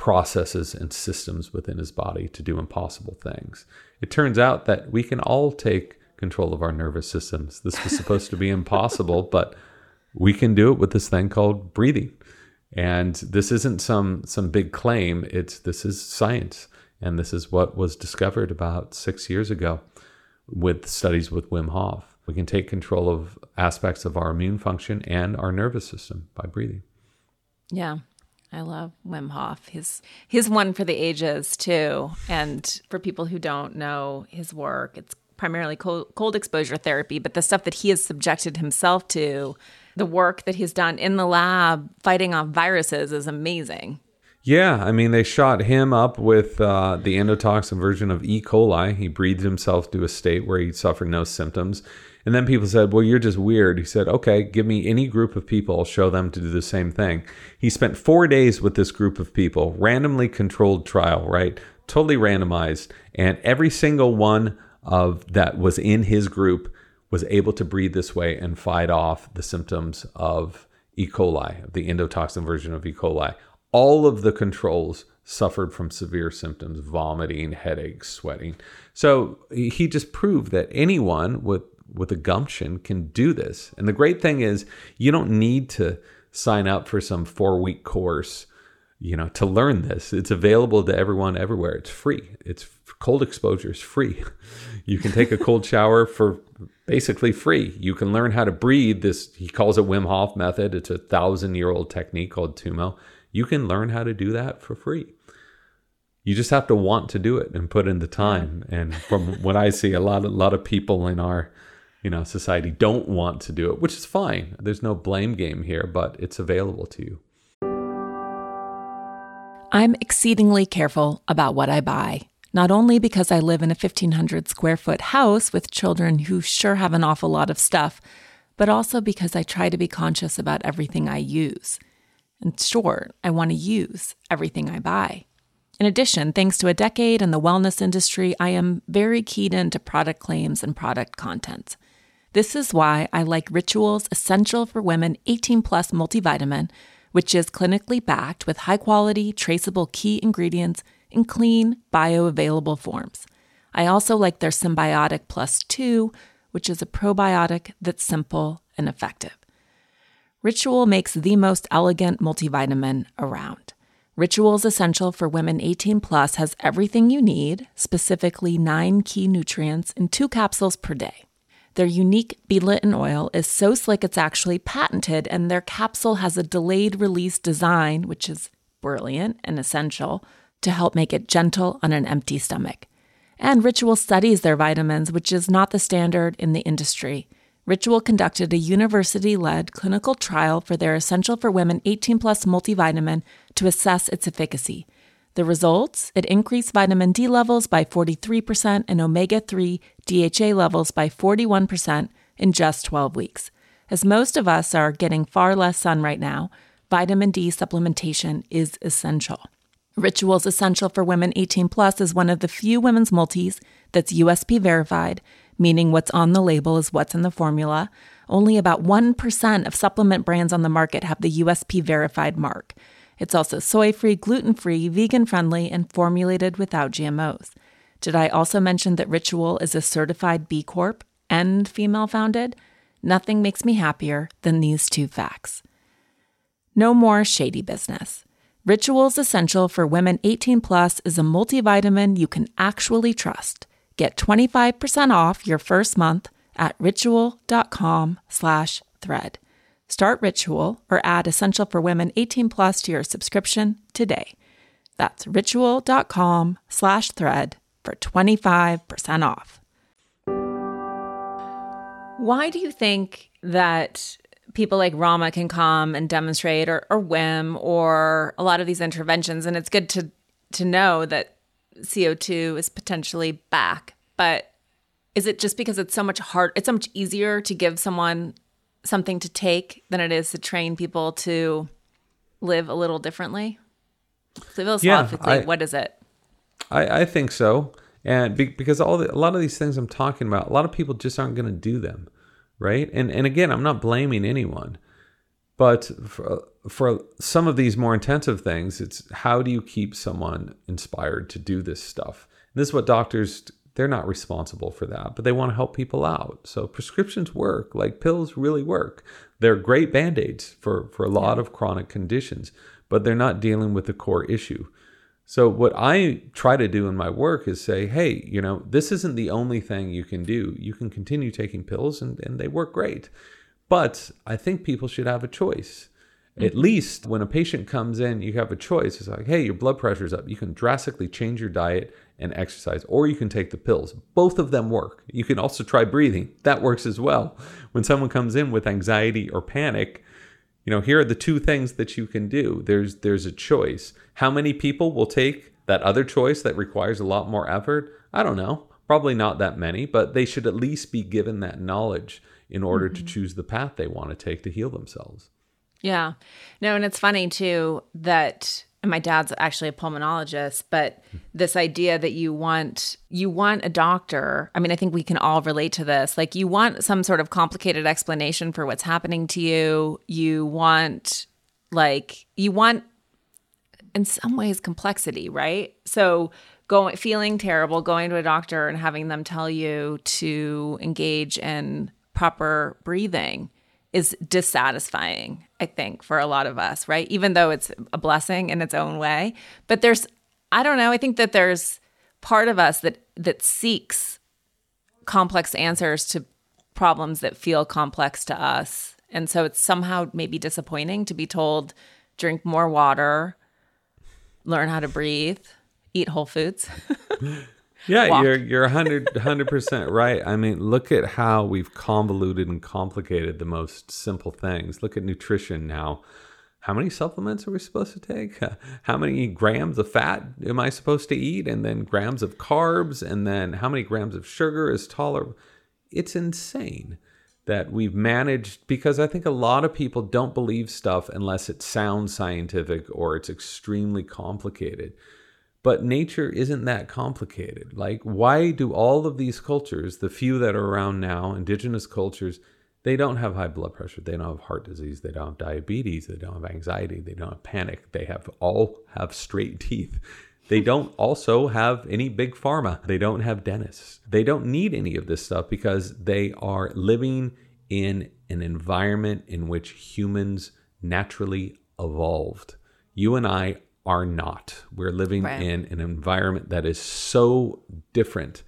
processes and systems within his body to do impossible things. It turns out that we can all take control of our nervous systems. This was supposed to be impossible, [LAUGHS] but we can do it with this thing called breathing. And this isn't some some big claim, it's this is science. And this is what was discovered about 6 years ago with studies with Wim Hof. We can take control of aspects of our immune function and our nervous system by breathing. Yeah. I love Wim Hof. His his one for the ages too. And for people who don't know his work, it's primarily cold, cold exposure therapy, but the stuff that he has subjected himself to, the work that he's done in the lab fighting off viruses is amazing. Yeah, I mean, they shot him up with uh, the endotoxin version of E. coli. He breathed himself to a state where he suffered no symptoms. And then people said, Well, you're just weird. He said, Okay, give me any group of people, I'll show them to do the same thing. He spent four days with this group of people, randomly controlled trial, right? Totally randomized. And every single one of that was in his group was able to breathe this way and fight off the symptoms of E. coli, the endotoxin version of E. coli. All of the controls suffered from severe symptoms vomiting, headaches, sweating. So he just proved that anyone with with a gumption can do this. And the great thing is you don't need to sign up for some 4-week course, you know, to learn this. It's available to everyone everywhere. It's free. It's cold exposure is free. [LAUGHS] You can take a cold shower for basically free. You can learn how to breathe this he calls it Wim Hof method. It's a 1000-year-old technique called Tumo. You can learn how to do that for free you just have to want to do it and put in the time and from what i see a lot a lot of people in our you know, society don't want to do it, which is fine. There's no blame game here, but it's available to you. I'm exceedingly careful about what I buy, not only because I live in a 1,500 square foot house with children who sure have an awful lot of stuff, but also because I try to be conscious about everything I use. And sure, I want to use everything I buy. In addition, thanks to a decade in the wellness industry, I am very keyed into product claims and product content. This is why I like Ritual's Essential for Women 18 Plus multivitamin, which is clinically backed with high quality, traceable key ingredients in clean, bioavailable forms. I also like their Synbiotic Plus 2, which is a probiotic that's simple and effective. Ritual makes the most elegant multivitamin around. Rituals Essential for Women 18 Plus has everything you need, specifically nine key nutrients, in two capsules per day. Their unique beadlet oil is so slick it's actually patented, and their capsule has a delayed release design, which is brilliant and essential, to help make it gentle on an empty stomach. And Ritual studies their vitamins, which is not the standard in the industry. Ritual conducted a university led clinical trial for their Essential for Women 18 Plus multivitamin to assess its efficacy. The results? It increased vitamin D levels by 43% and omega 3 DHA levels by 41% in just 12 weeks. As most of us are getting far less sun right now, vitamin D supplementation is essential. Rituals Essential for Women 18 Plus is one of the few women's multis that's USP verified meaning what's on the label is what's in the formula. Only about 1% of supplement brands on the market have the USP verified mark. It's also soy free, gluten free, vegan friendly, and formulated without GMOs. Did I also mention that Ritual is a certified B Corp and female founded? Nothing makes me happier than these two facts. No more shady business. Rituals Essential for Women 18 Plus is a multivitamin you can actually trust. Get 25% off your first month at ritual.com slash thread. Start Ritual or add Essential for Women 18 plus to your subscription today. That's ritual.com slash thread for 25% off. Why do you think that people like Rama can come and demonstrate or, or WIM or a lot of these interventions? And it's good to to know that CO2 is potentially back. But is it just because it's so much hard? It's so much easier to give someone something to take than it is to train people to live a little differently? Philosophically, yeah, I, what is it? I, I think so. And be, because all the, a lot of these things I'm talking about, a lot of people just aren't going to do them, right? And and again, I'm not blaming anyone, but for, uh, for some of these more intensive things, it's how do you keep someone inspired to do this stuff? this is what doctors they're not responsible for that, but they want to help people out. So prescriptions work, like pills really work. They're great band-aids for for a lot of chronic conditions, but they're not dealing with the core issue. So what I try to do in my work is say, hey, you know, this isn't the only thing you can do. You can continue taking pills and, and they work great. But I think people should have a choice. Mm-hmm. At least when a patient comes in, you have a choice. It's like, hey, your blood pressure's up. You can drastically change your diet and exercise, or you can take the pills. Both of them work. You can also try breathing. That works as well. When someone comes in with anxiety or panic, you know, here are the two things that you can do. There's there's a choice. How many people will take that other choice that requires a lot more effort? I don't know. Probably not that many, but they should at least be given that knowledge in order mm-hmm. to choose the path they want to take to heal themselves. Yeah. No, and it's funny too that my dad's actually a pulmonologist, but this idea that you want you want a doctor. I mean, I think we can all relate to this. Like you want some sort of complicated explanation for what's happening to you. You want like you want in some ways complexity, right? So going feeling terrible, going to a doctor and having them tell you to engage in proper breathing is dissatisfying, I think, for a lot of us, right? Even though it's a blessing in its own way. But there's I don't know, I think that there's part of us that that seeks complex answers to problems that feel complex to us. And so it's somehow maybe disappointing to be told drink more water, learn how to breathe, eat whole foods. [LAUGHS] Yeah, walk. you're you're 100 percent right. I mean, look at how we've convoluted and complicated the most simple things. Look at nutrition now. How many supplements are we supposed to take? [LAUGHS] How many grams of fat am I supposed to eat? And then grams of carbs, and then how many grams of sugar is tolerable? It's insane that we've managed because I think a lot of people don't believe stuff unless it sounds scientific or it's extremely complicated. But nature isn't that complicated. Like, why do all of these cultures, the few that are around now, indigenous cultures, they don't have high blood pressure, they don't have heart disease, they don't have diabetes, they don't have anxiety, they don't have panic, they have all have straight teeth. They [LAUGHS] don't also have any big pharma. They don't have dentists. They don't need any of this stuff because they are living in an environment in which humans naturally evolved. You and I are not. We're living Right. in an environment that is so different.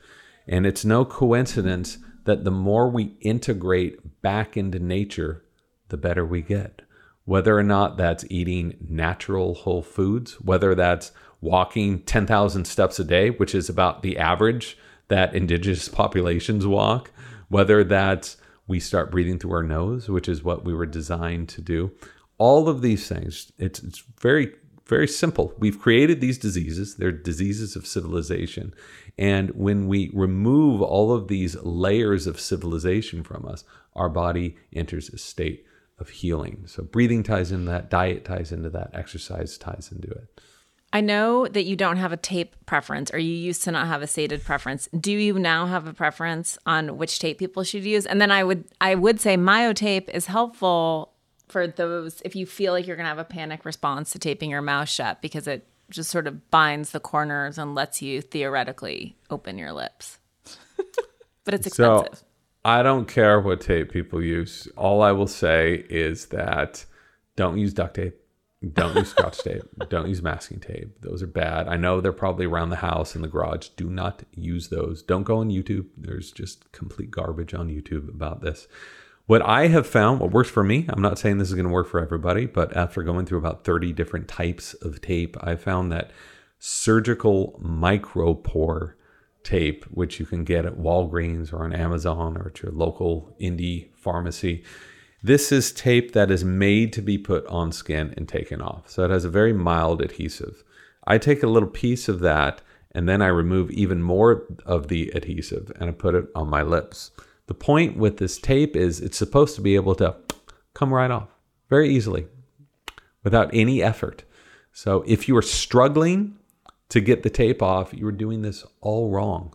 And it's no coincidence that the more we integrate back into nature, the better we get. Whether or not that's eating natural whole foods, whether that's walking 10,000 steps a day, which is about the average that indigenous populations walk, whether that's we start breathing through our nose, which is what we were designed to do. All of these things, it's, it's very, very simple. We've created these diseases, they're diseases of civilization. And when we remove all of these layers of civilization from us, our body enters a state of healing. So breathing ties into that, diet ties into that, exercise ties into it. I know that you don't have a tape preference, or you used to not have a stated preference. Do you now have a preference on which tape people should use? And then I would I would say myotape is helpful for those if you feel like you're gonna have a panic response to taping your mouth shut because it just sort of binds the corners and lets you theoretically open your lips. [LAUGHS] but it's expensive. So I don't care what tape people use. All I will say is that don't use duct tape. Don't use scotch tape. Don't use masking tape. Those are bad. I know they're probably around the house in the garage. Do not use those. Don't go on YouTube. There's just complete garbage on YouTube about this. What I have found, what works for me, I'm not saying this is going to work for everybody, but after going through about 30 different types of tape, I found that surgical micropore tape, which you can get at Walgreens or on Amazon or at your local indie pharmacy. This is tape that is made to be put on skin and taken off. So it has a very mild adhesive. I take a little piece of that and then I remove even more of the adhesive and I put it on my lips. The point with this tape is it's supposed to be able to come right off very easily without any effort. So if you are struggling to get the tape off, you are doing this all wrong.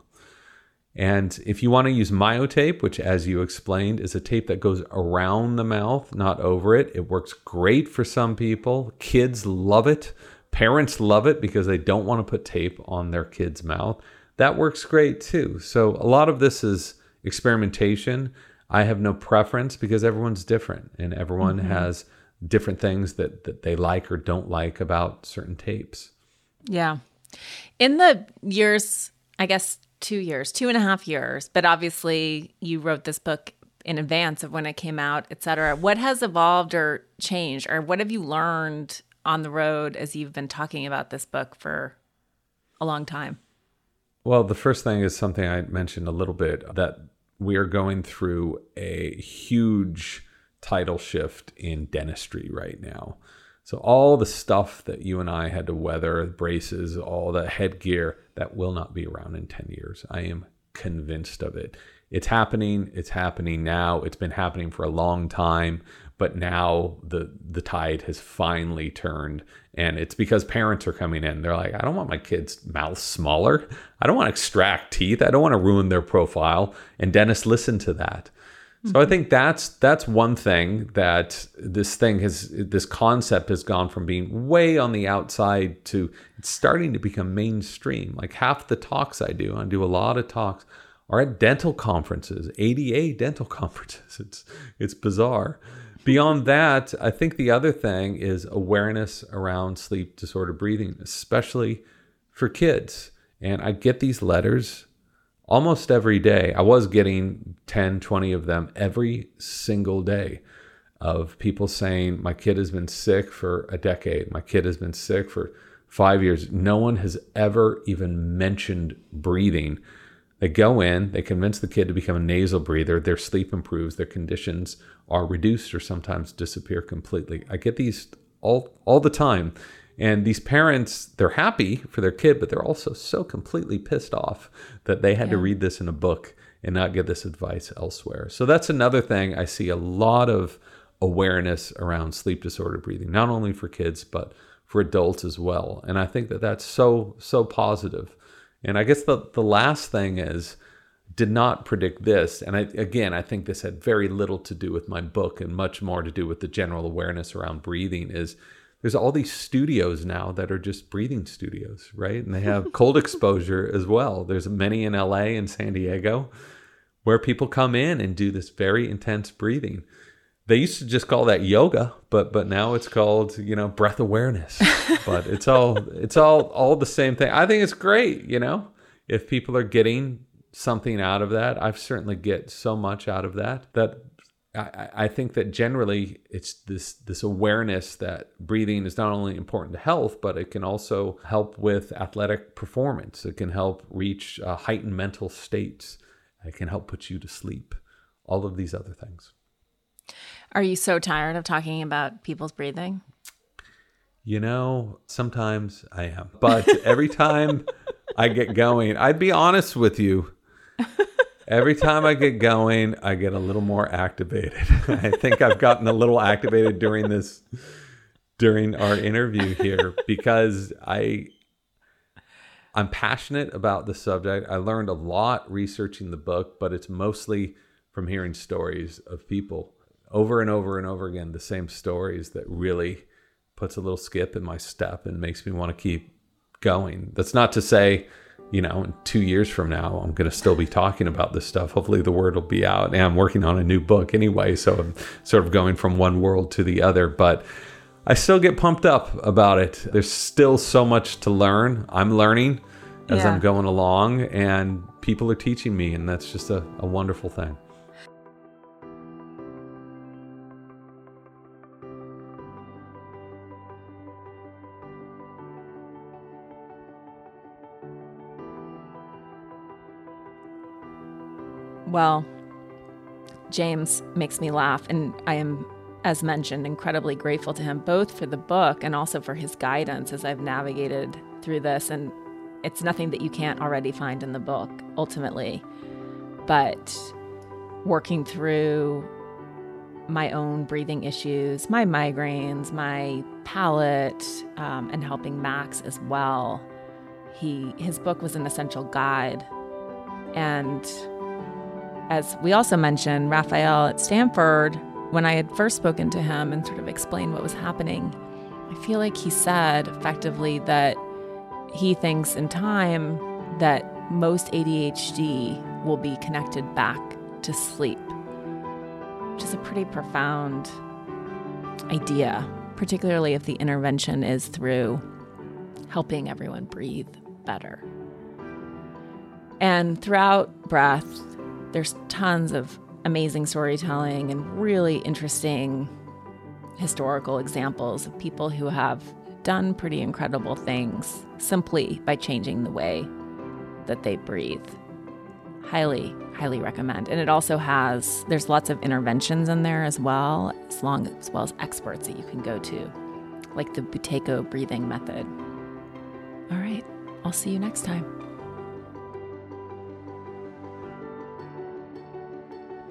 And if you want to use myotape, which, as you explained, is a tape that goes around the mouth, not over it, it works great for some people. Kids love it. Parents love it because they don't want to put tape on their kid's mouth. That works great too. So, a lot of this is experimentation. I have no preference because everyone's different and everyone mm-hmm. has different things that, that they like or don't like about certain tapes. Yeah. In the years, I guess two years, two and a half years, but obviously you wrote this book in advance of when it came out, et cetera. What has evolved or changed, or what have you learned on the road as you've been talking about this book for a long time? Well, the first thing is something I mentioned a little bit that we are going through a huge title shift in dentistry right now. So, all the stuff that you and I had to weather, braces, all the headgear, that will not be around in 10 years. I am convinced of it. It's happening. It's happening now. It's been happening for a long time, but now the the tide has finally turned, and it's because parents are coming in. They're like, I don't want my kids' mouths smaller. I don't want to extract teeth. I don't want to ruin their profile. And dentists listen to that. So I mm-hmm. think that's that's one thing that this thing has this concept has gone from being way on the outside to it's starting to become mainstream. Like half the talks I do, I do a lot of talks, are at dental conferences, ADA dental [LAUGHS] conferences. It's it's bizarre. Beyond that, I think the other thing is awareness around sleep disorder breathing, especially for kids. And I get these letters almost every day. I was getting 10, 20 of them every single day of people saying, My kid has been sick for a decade. My kid has been sick for five years. No one has ever even mentioned breathing. They go in, they convince the kid to become a nasal breather, their sleep improves, their conditions are reduced or sometimes disappear completely. I get these all all the time. And these parents, they're happy for their kid, but they're also so completely pissed off that they had to read this in a book and not get this advice elsewhere. So that's another thing I see a lot of awareness around sleep disorder breathing, not only for kids, but for adults as well. And I think that that's so, so positive. And I guess the, the last thing is, did not predict this. And I, again, I think this had very little to do with my book and much more to do with the general awareness around breathing is there's all these studios now that are just breathing studios, right? And they have [LAUGHS] cold exposure as well. There's many in LA and San Diego where people come in and do this very intense breathing. They used to just call that yoga, but but now it's called you know breath awareness. [LAUGHS] but it's all it's all all the same thing. I think it's great. You know, if people are getting something out of that, I certainly get so much out of that that I, I think that generally it's this this awareness that breathing is not only important to health, but it can also help with athletic performance. It can help reach uh, heightened mental states. It can help put you to sleep. All of these other things. Are you so tired of talking about people's breathing? You know, sometimes I am, but every time I get going, I'd be honest with you every time I get going, I get a little more activated. [LAUGHS] I think I've gotten a little activated during this during our interview here because I I'm passionate about the subject. I learned a lot researching the book, but it's mostly from hearing stories of people over and over and over again the same stories that really puts a little skip in my step and makes me want to keep going. That's not to say you know, in two years from now, I'm going to still be talking about this stuff. Hopefully, the word will be out. And I'm working on a new book anyway, so I'm sort of going from one world to the other. But I still get pumped up about it. There's still so much to learn. I'm learning as yeah. I'm going along, and people are teaching me, and that's just a, a wonderful thing. Well, James makes me laugh, and I am, as mentioned, incredibly grateful to him both for the book and also for his guidance as I've navigated through this. And it's nothing that you can't already find in the book, ultimately. But working through my own breathing issues, my migraines, my palate, um, and helping Max as well. He his book was an essential guide, and as we also mentioned, Raphael at Stanford, when I had first spoken to him and sort of explained what was happening, I feel like he said effectively that he thinks in time that most ADHD will be connected back to sleep, which is a pretty profound idea, particularly if the intervention is through helping everyone breathe better. And throughout breath, there's tons of amazing storytelling and really interesting historical examples of people who have done pretty incredible things simply by changing the way that they breathe. Highly, highly recommend. And it also has there's lots of interventions in there as well, as long as well as experts that you can go to, like the Buteyko breathing method. All right, I'll see you next time.